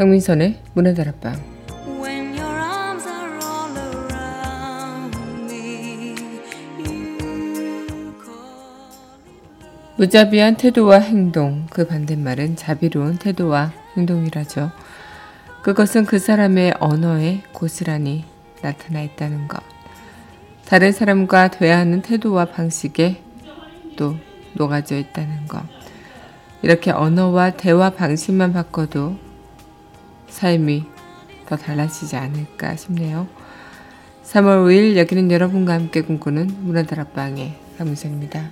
강민선의 문화다락방 무자비한 태도와 행동, 그 반대말은 자비로운 태도와 행동이라죠. 그것은 그 사람의 언어에 고스란히 나타나 있다는 것. 다른 사람과 대하는 태도와 방식에 또 녹아져 있다는 것. 이렇게 언어와 대화 방식만 바꿔도 삶이 더 달라지지 않을까 싶네요. 3월 5일 여기는 여러분과 함께 꿈꾸는 문화다락방의 강문선입니다.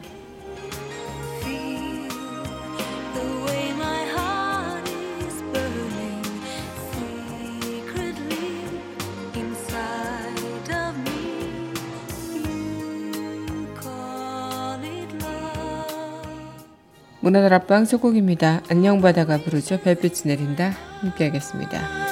문화다락방 소곡입니다. 안녕 바다가 부르죠. 별빛이 내린다. 함께 하겠습니다.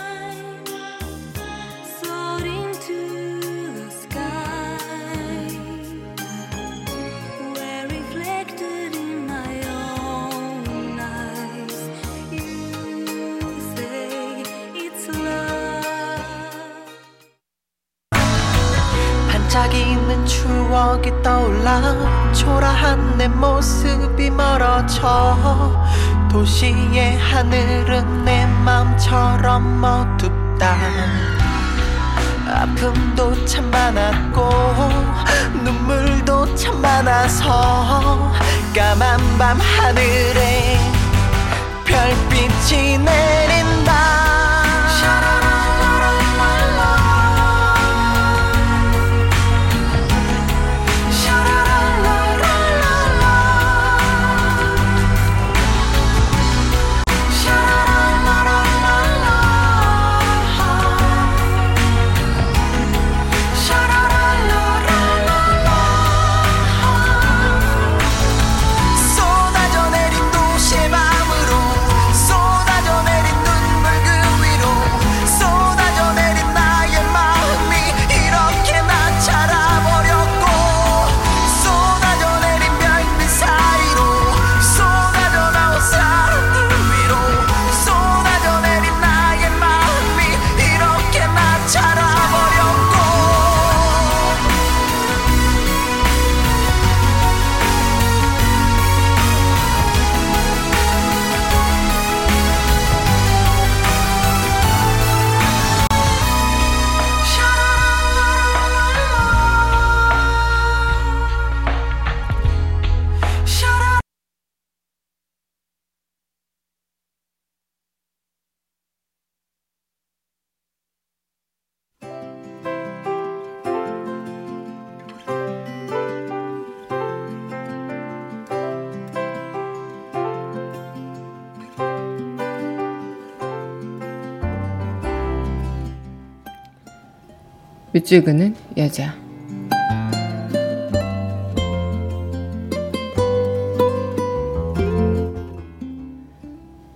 밑줄 그는 여자.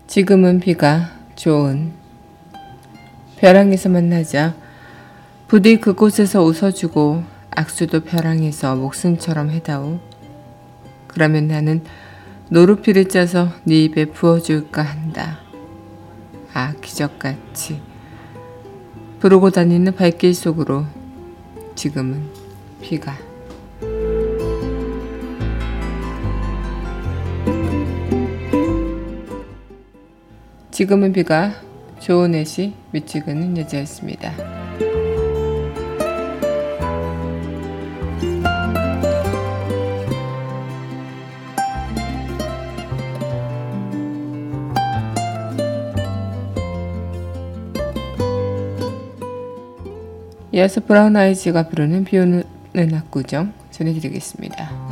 지금은 비가 좋은 벼랑에서 만나자 부디 그곳에서 웃어주고 악수도 벼랑에서 목숨처럼 해다오. 그러면 나는 노루피를 짜서 네 입에 부어줄까 한다. 아 기적같이 부르고 다니는 발길 속으로 지금은 비가 지금은 비가 좋은 애시 미치그는 여자였습니다. 이어서 브라운 아이즈가 부르는 비 오는 압구정 전해드리겠습니다.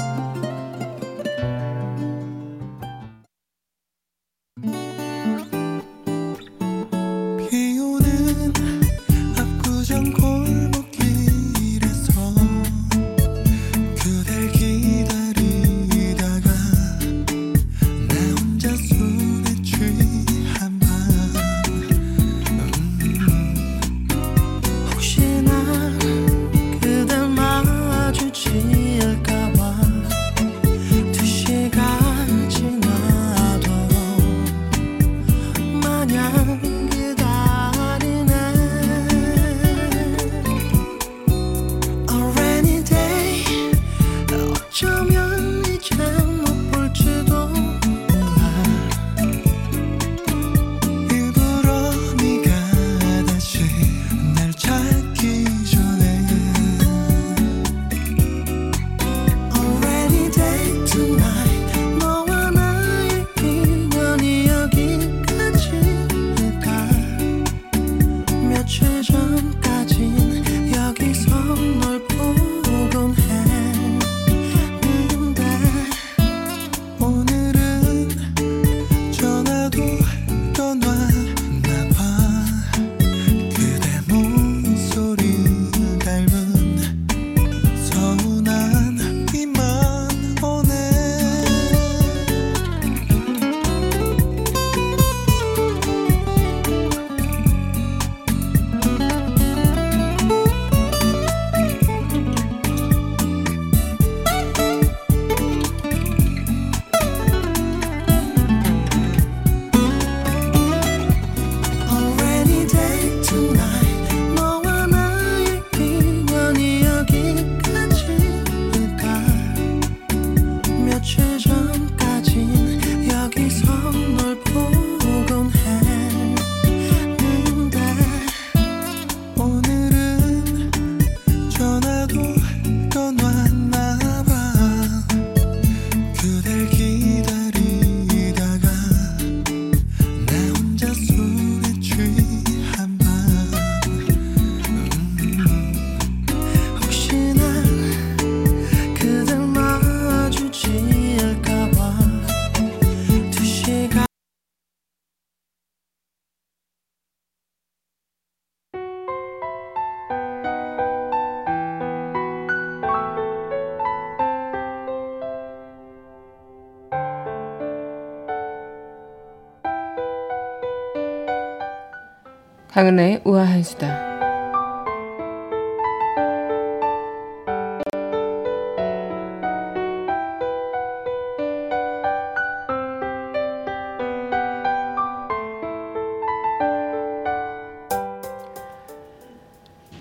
강은하의 우아한 수다.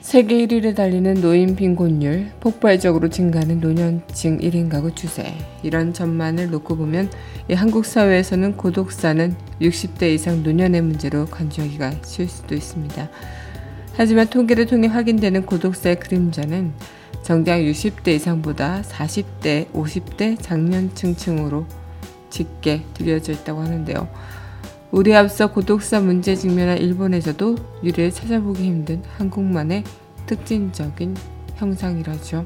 세계 1위를 달리는 노인 빈곤율, 폭발적으로 증가하는 노년층 1인 가구 추세. 이런 점만을 놓고 보면 한국 사회에서는 고독사는 60대 이상 노년의 문제로 간주하기가 쉬울 수도 있습니다. 하지만 통계를 통해 확인되는 고독사의 그림자는 정작 60대 이상보다 40대, 50대 장년층층으로 짙게 들여져 있다고 하는데요. 우리 앞서 고독사 문제 직면한 일본에서도 유래를 찾아보기 힘든 한국만의 특징적인 형상이라죠.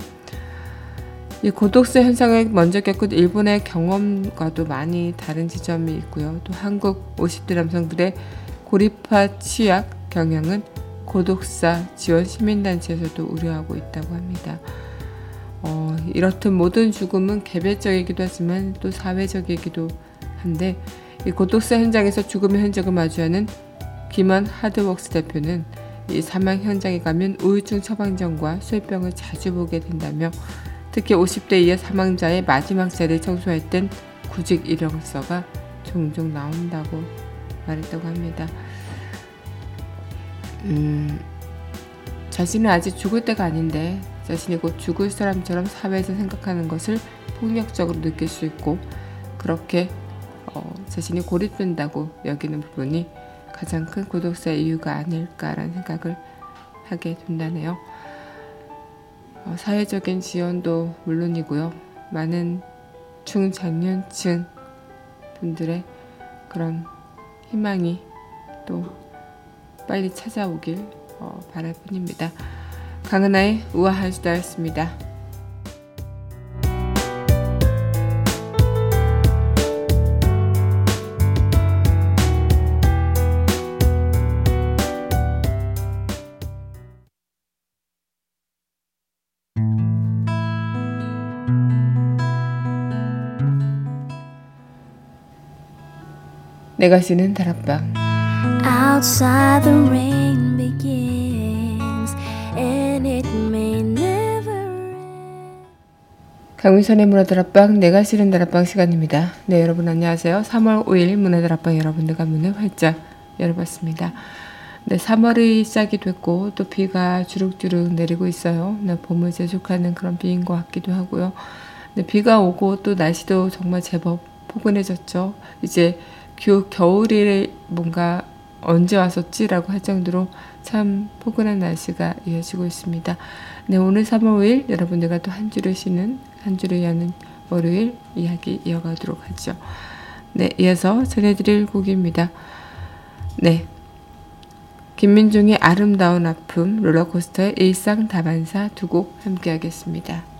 이 고독사 현상을 먼저 겪은 일본의 경험과도 많이 다른 지점이 있고요. 또 한국 50대 남성들의 고립화 취약 경향은 고독사 지원 시민단체에서도 우려하고 있다고 합니다. 어, 이렇듯 모든 죽음은 개별적이기도 하지만 또 사회적이기도 한데 이 고독사 현장에서 죽음의 흔적을 마주하는 김원 하드웍스 대표는 이 사망 현장에 가면 우울증 처방전과 수혈병을 자주 보게 된다며 특히 50대 이하 사망자의 마지막 청소할 땐 구직 이력서가 종종 나온다고 말했다고 합니다. 음, 자신은 아직 죽을 때가 아닌데 자신이 곧 죽을 사람처럼 사회에서 생각하는 것을 폭력적으로 느낄 수 있고 그렇게 어, 자신이 고립된다고 여기는 부분이 가장 큰 고독사의 이유가 아닐까라는 생각을 하게 된다네요. 어, 사회적인 지원도 물론이고요. 많은 중장년층 분들의 그런 희망이 또 빨리 찾아오길 어, 바랄 뿐입니다. 강은하의 우아한 수다였습니다. 내가 쓰는 다락방 Outside the rain begins and it may never end. 강민선의 문화다락방 내가 쓰는 다락방 시간입니다. 네 여러분 안녕하세요. 3월 5일 문화다락방 여러분들과 문을 활짝 열어봤습니다. 네 3월이 시작이 됐고 또 비가 주룩주룩 내리고 있어요. 네, 봄을 재촉하는 그런 비인 것 같기도 하고요. 네, 비가 오고 또 날씨도 정말 제법 포근해졌죠. 이제 겨, 겨울이 뭔가 언제 왔었지라고 할 정도로 참 포근한 날씨가 이어지고 있습니다. 네, 오늘 3월 5일 여러분들과 또 한 주를 쉬는 한 주를 여는 월요일 이야기 이어가도록 하죠. 네, 이어서 전해드릴 곡입니다. 네. 김민종의 아름다운 아픔, 롤러코스터의 일상 다반사 두 곡 함께 하겠습니다.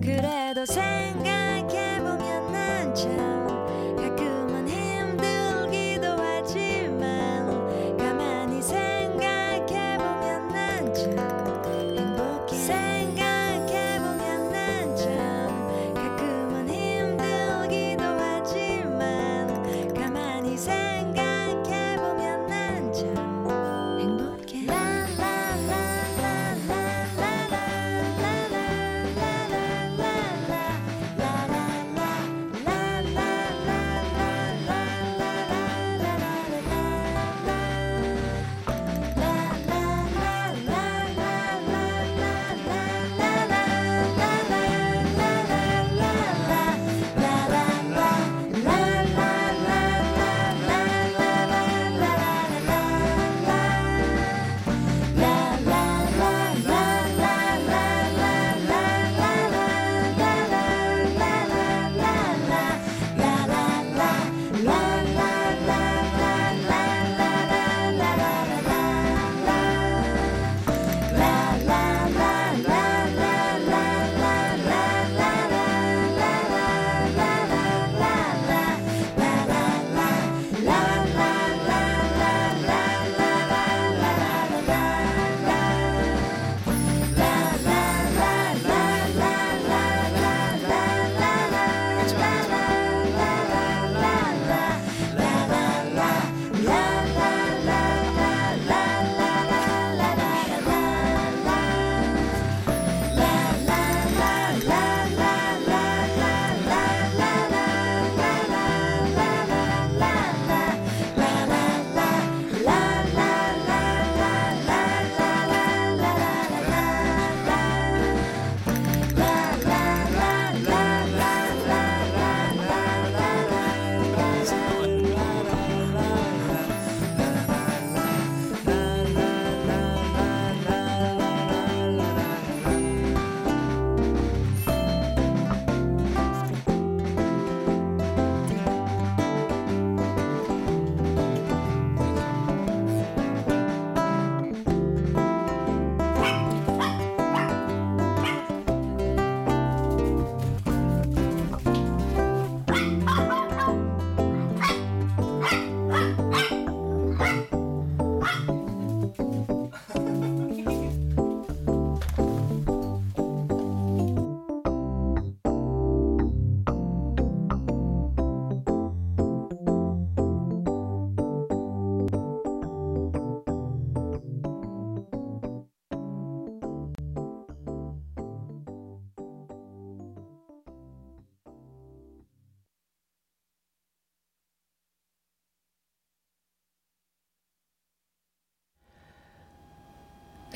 그래.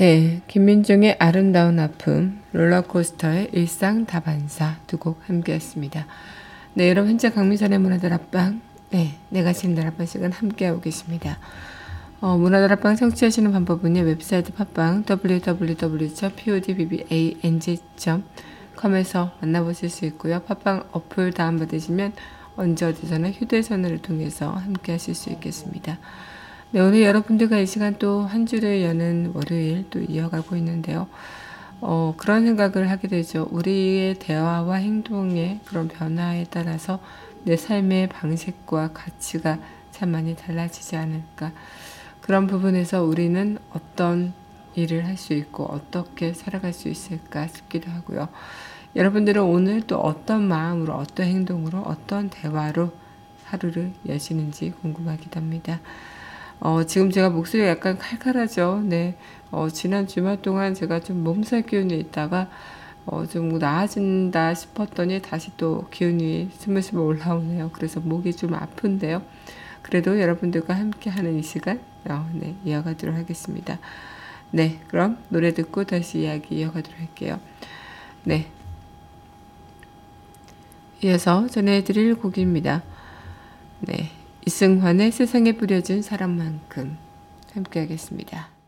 네, 김민종의 아름다운 아픔, 롤러코스터의 일상 다반사 두 곡 함께했습니다. 네, 여러분 현재 강민선의 문화들 앞방, 네, 내가 지는 앞방 시간 함께하고 계십니다. 어, 문화들 앞방 청취하시는 방법은요, 웹사이트 팟빵 www.podbbang.com에서 만나보실 수 있고요. 팟빵 어플 다운받으시면 언제 어디서나 휴대전화를 통해서 함께하실 수 있겠습니다. 네, 오늘 여러분들과 이 시간 또 한 주를 여는 월요일 또 이어가고 있는데요. 어, 그런 생각을 하게 되죠. 우리의 대화와 행동의 그런 변화에 따라서 내 삶의 방식과 가치가 참 많이 달라지지 않을까. 그런 부분에서 우리는 어떤 일을 할 수 있고 어떻게 살아갈 수 있을까 싶기도 하고요. 여러분들은 오늘 또 어떤 마음으로, 어떤 행동으로, 어떤 대화로 하루를 여시는지 궁금하기도 합니다. 어, 지금 제가 목소리가 약간 칼칼하죠. 네. 어, 지난 주말 동안 제가 좀 몸살 기운이 있다가 어, 좀 나아진다 싶었더니 다시 또 기운이 스물스물 올라오네요. 그래서 목이 좀 아픈데요. 그래도 여러분들과 함께 하는 이 시간, 어, 네, 이어가도록 하겠습니다. 네, 그럼 노래 듣고 다시 이야기 이어가도록 할게요. 네. 이어서 전해드릴 곡입니다. 네. 이승환의 세상에 뿌려진 사람만큼 함께 하겠습니다.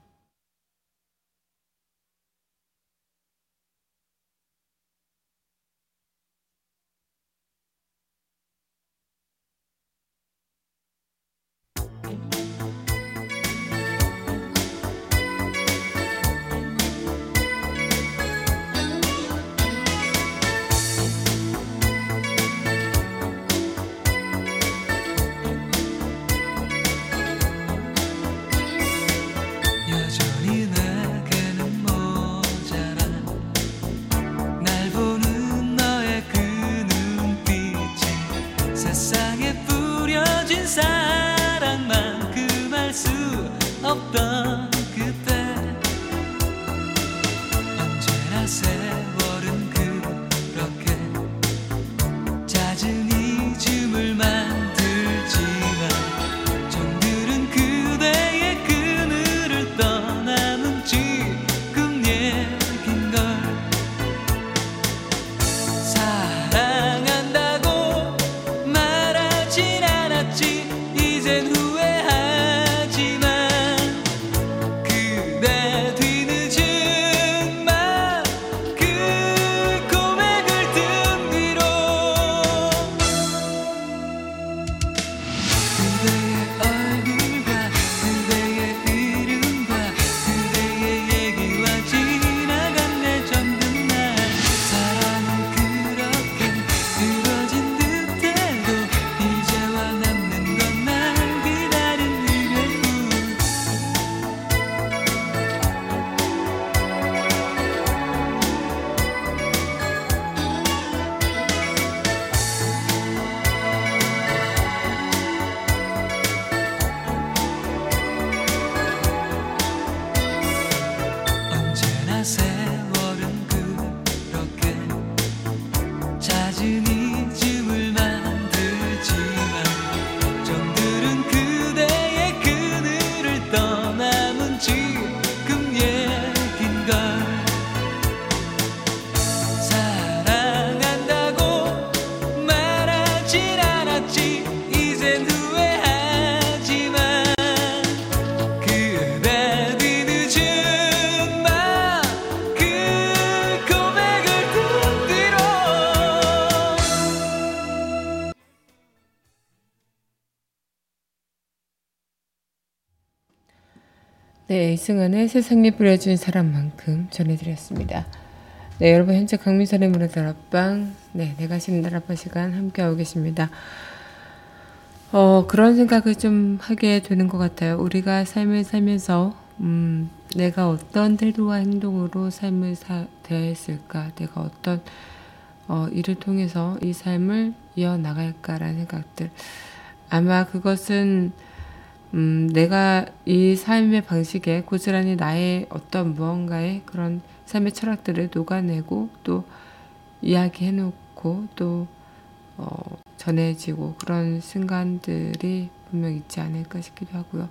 이승환의 세상에 뿌려진 사람만큼 전해드렸습니다. 네, 여러분 현재 강민선의 문화들 앞방, 네, 내가 쉬는 다락방 시간 함께하고 계십니다. 어, 그런 생각을 좀 하게 되는 것 같아요. 우리가 삶을 살면서, 음, 내가 어떤 태도와 행동으로 삶을 사, 대했을까? 내가 어떤, 어, 일을 통해서 이 삶을 이어나갈까라는 생각들. 아마 그것은, 음, 내가 이 삶의 방식에 고스란히 나의 어떤 무언가의 그런 삶의 철학들을 녹아내고 또 이야기해놓고 또 어, 전해지고 그런 순간들이 분명 있지 않을까 싶기도 하고요.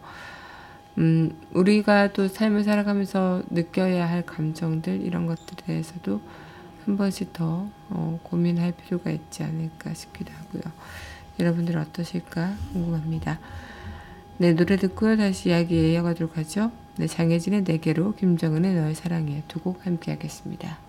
음, 우리가 또 삶을 살아가면서 느껴야 할 감정들 이런 것들에 대해서도 한 번씩 더 어, 고민할 필요가 있지 않을까 싶기도 하고요. 여러분들 어떠실까 궁금합니다. 네 노래 듣고요 다시 이야기 이어가도록 하죠. 네 장혜진의 내게로 김정은의 너의 사랑해 두곡 함께 하겠습니다.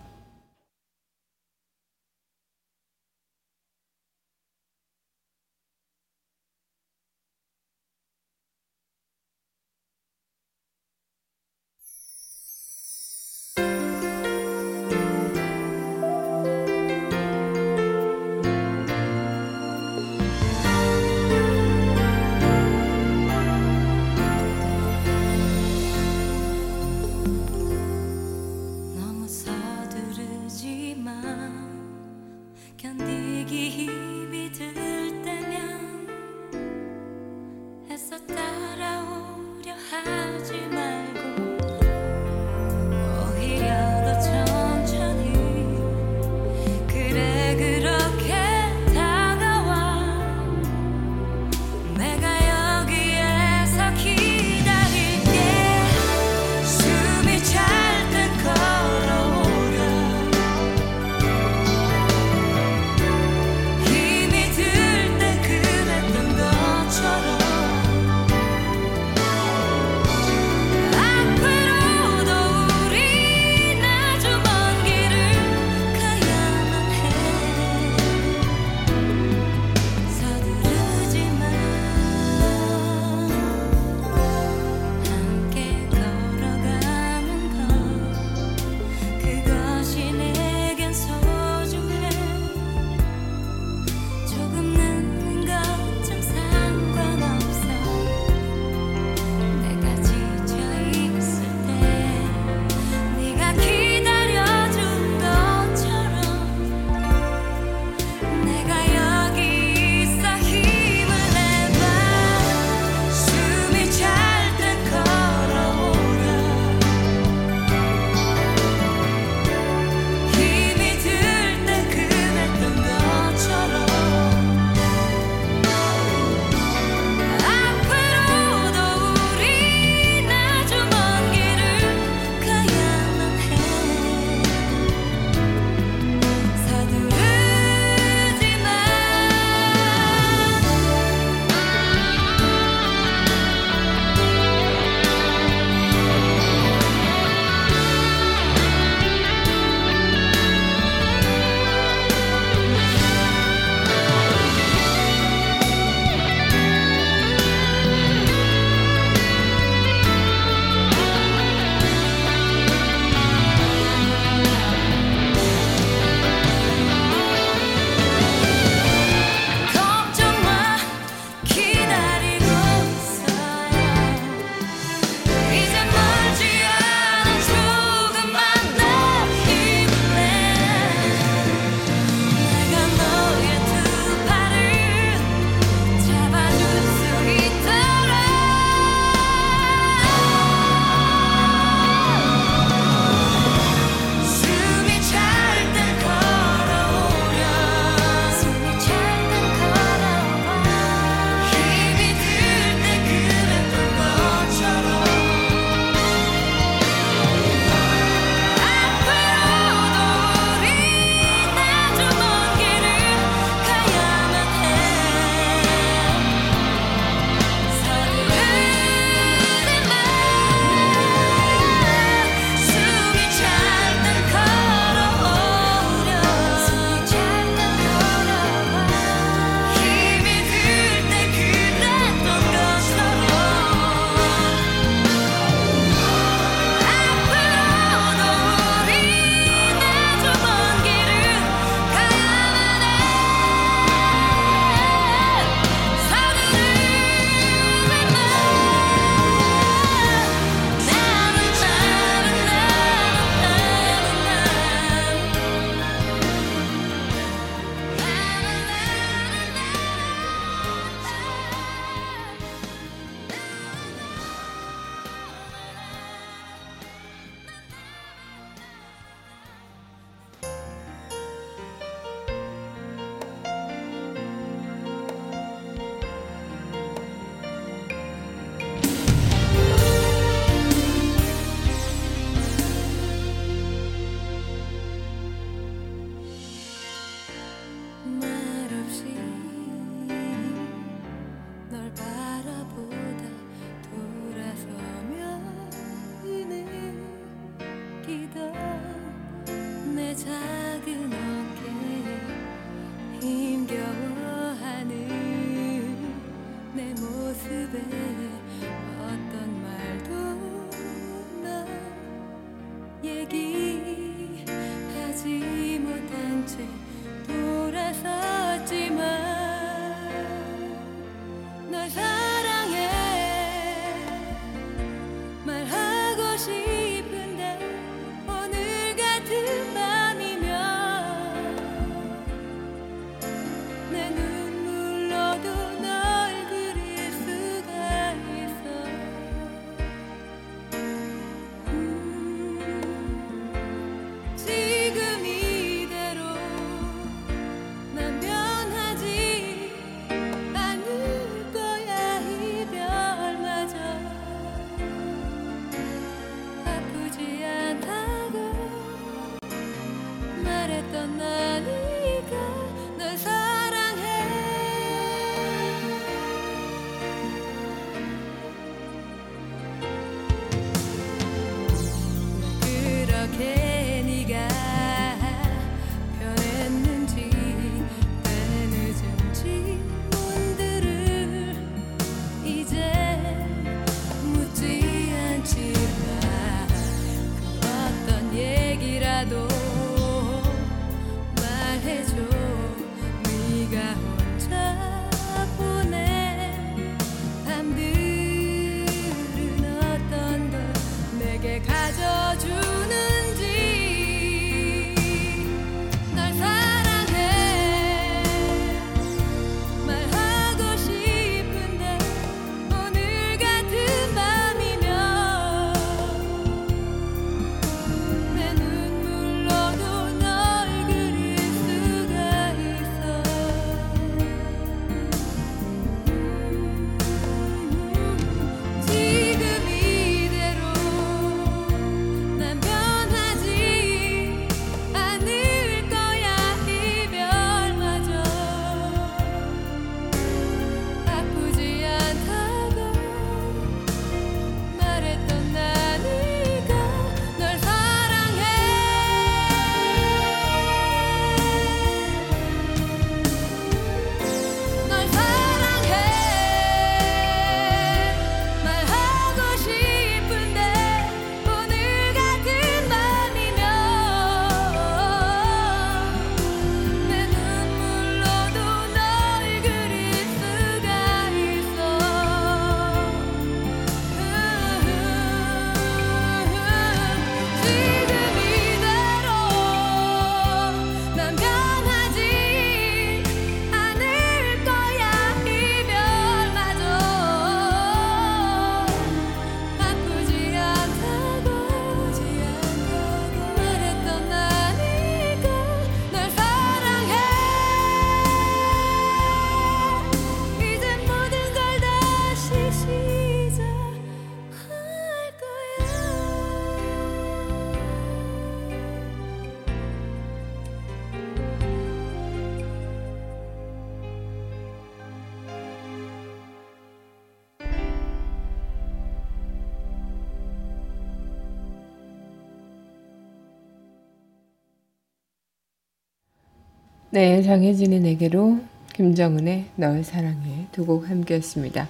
네, 장혜진의 내게로 김정은의 널 사랑해 두 곡 함께 했습니다.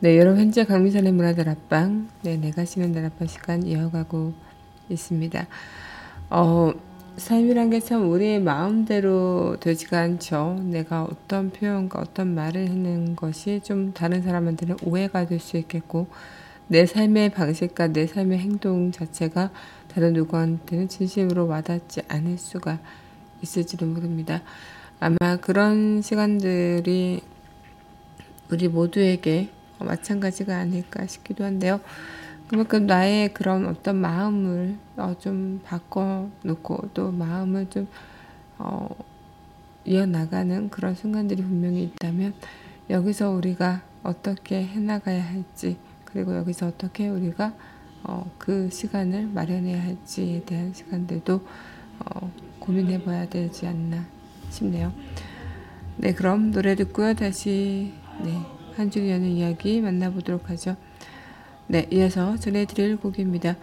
네, 여러분 현재 강민선의 문화들 앞방, 네, 내가 쉬는 날 앞방 시간 이어가고 있습니다. 어, 삶이란 게 참 우리의 마음대로 되지가 않죠. 내가 어떤 표현과 어떤 말을 하는 것이 좀 다른 사람한테는 오해가 될 수 있겠고, 내 삶의 방식과 내 삶의 행동 자체가 다른 누구한테는 진심으로 와닿지 않을 수가 있을지도 모릅니다. 아마 그런 시간들이 우리 모두에게 마찬가지가 아닐까 싶기도 한데요. 그만큼 나의 그런 어떤 마음을 어, 좀 바꿔놓고 또 마음을 좀 어, 이어나가는 그런 순간들이 분명히 있다면 여기서 우리가 어떻게 해나가야 할지 그리고 여기서 어떻게 우리가 어, 그 시간을 마련해야 할지에 대한 시간들도 어, 고민해 봐야 되지 않나 싶네요. 네, 그럼 노래 듣고요. 다시 네, 한 줄이 여는 이야기 만나보도록 하죠. 네, 이어서 전해드릴 곡입니다.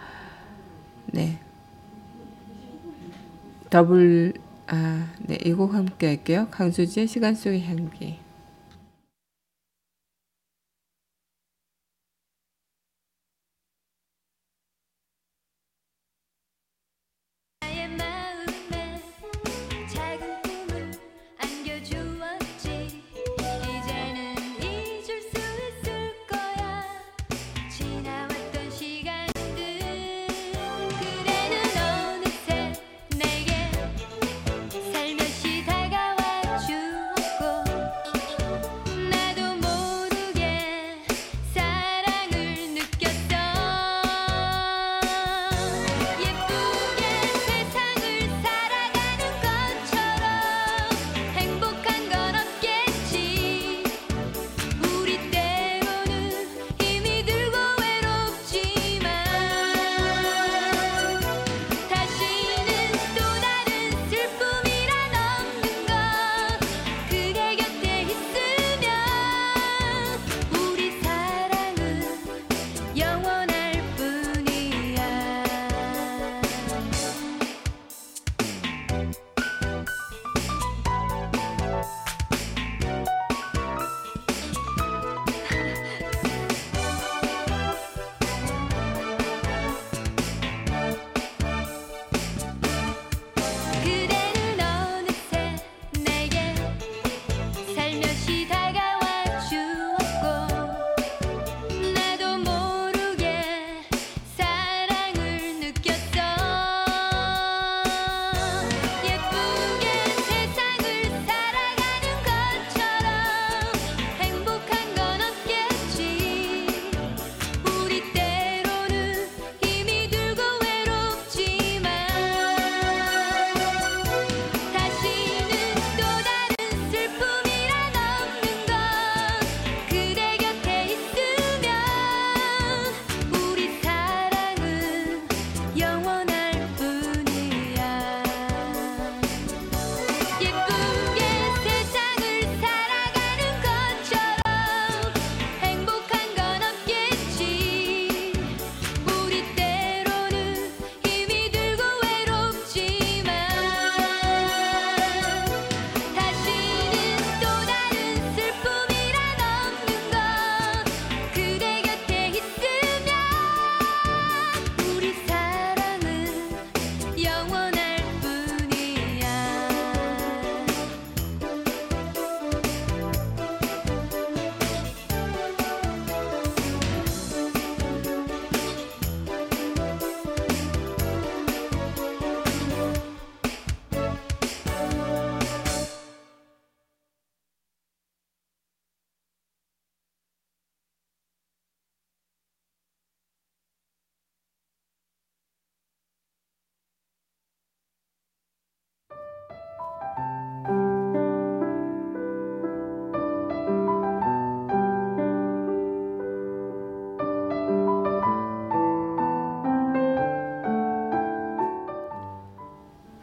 네. 더블, 아, 네, 이 곡 함께 할게요. 강수지의 시간 속의 향기.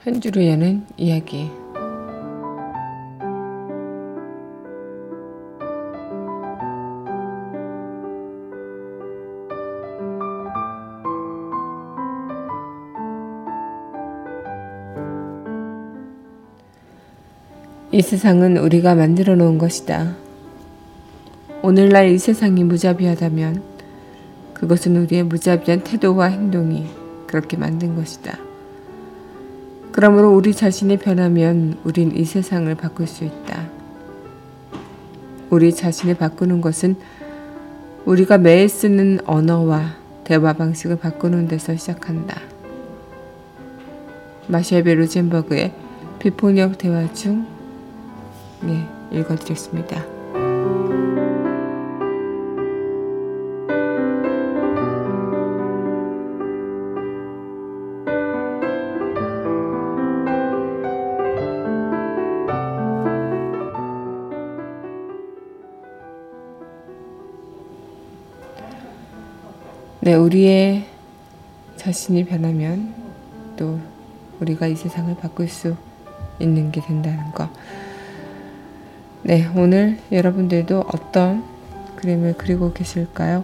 한 줄을 여는 이야기. 이 세상은 우리가 만들어 놓은 것이다. 오늘날 이 세상이 무자비하다면 그것은 우리의 무자비한 태도와 행동이 그렇게 만든 것이다. 그러므로 우리 자신이 변하면 우린 이 세상을 바꿀 수 있다. 우리 자신을 바꾸는 것은 우리가 매일 쓰는 언어와 대화 방식을 바꾸는 데서 시작한다. 마셰베 루젠버그의 비폭력 대화 중 네, 읽어드렸습니다. 네, 우리의 자신이 변하면 또 우리가 이 세상을 바꿀 수 있는 게 된다는 거. 네, 오늘 여러분들도 어떤 그림을 그리고 계실까요?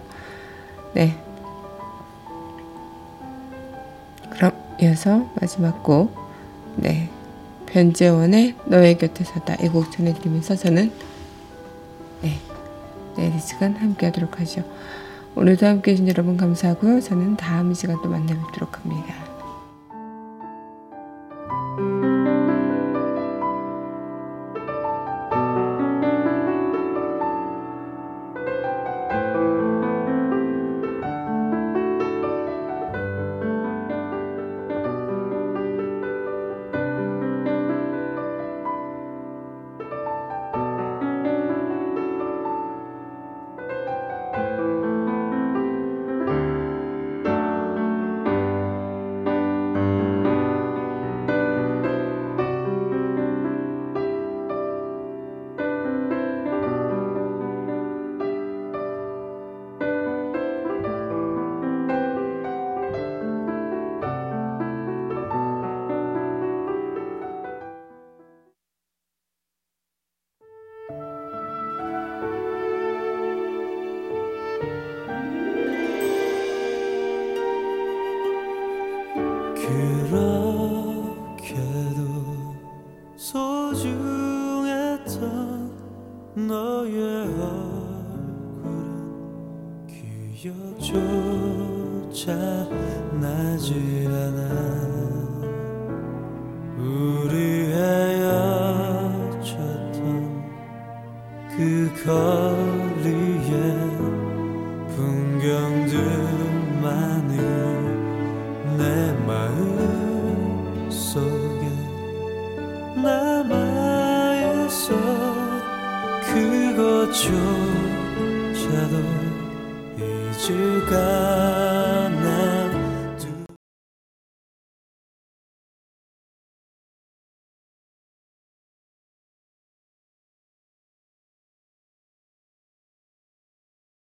네. 그럼 이어서 마지막 곡, 네. 변재원의 너의 곁에 서다 이 곡 전해드리면서 저는 네. 내일 이 시간 함께 하도록 하죠. 오늘도 함께 해주신 여러분 감사하고요. 저는 다음 이 시간 또 만나 뵙도록 합니다.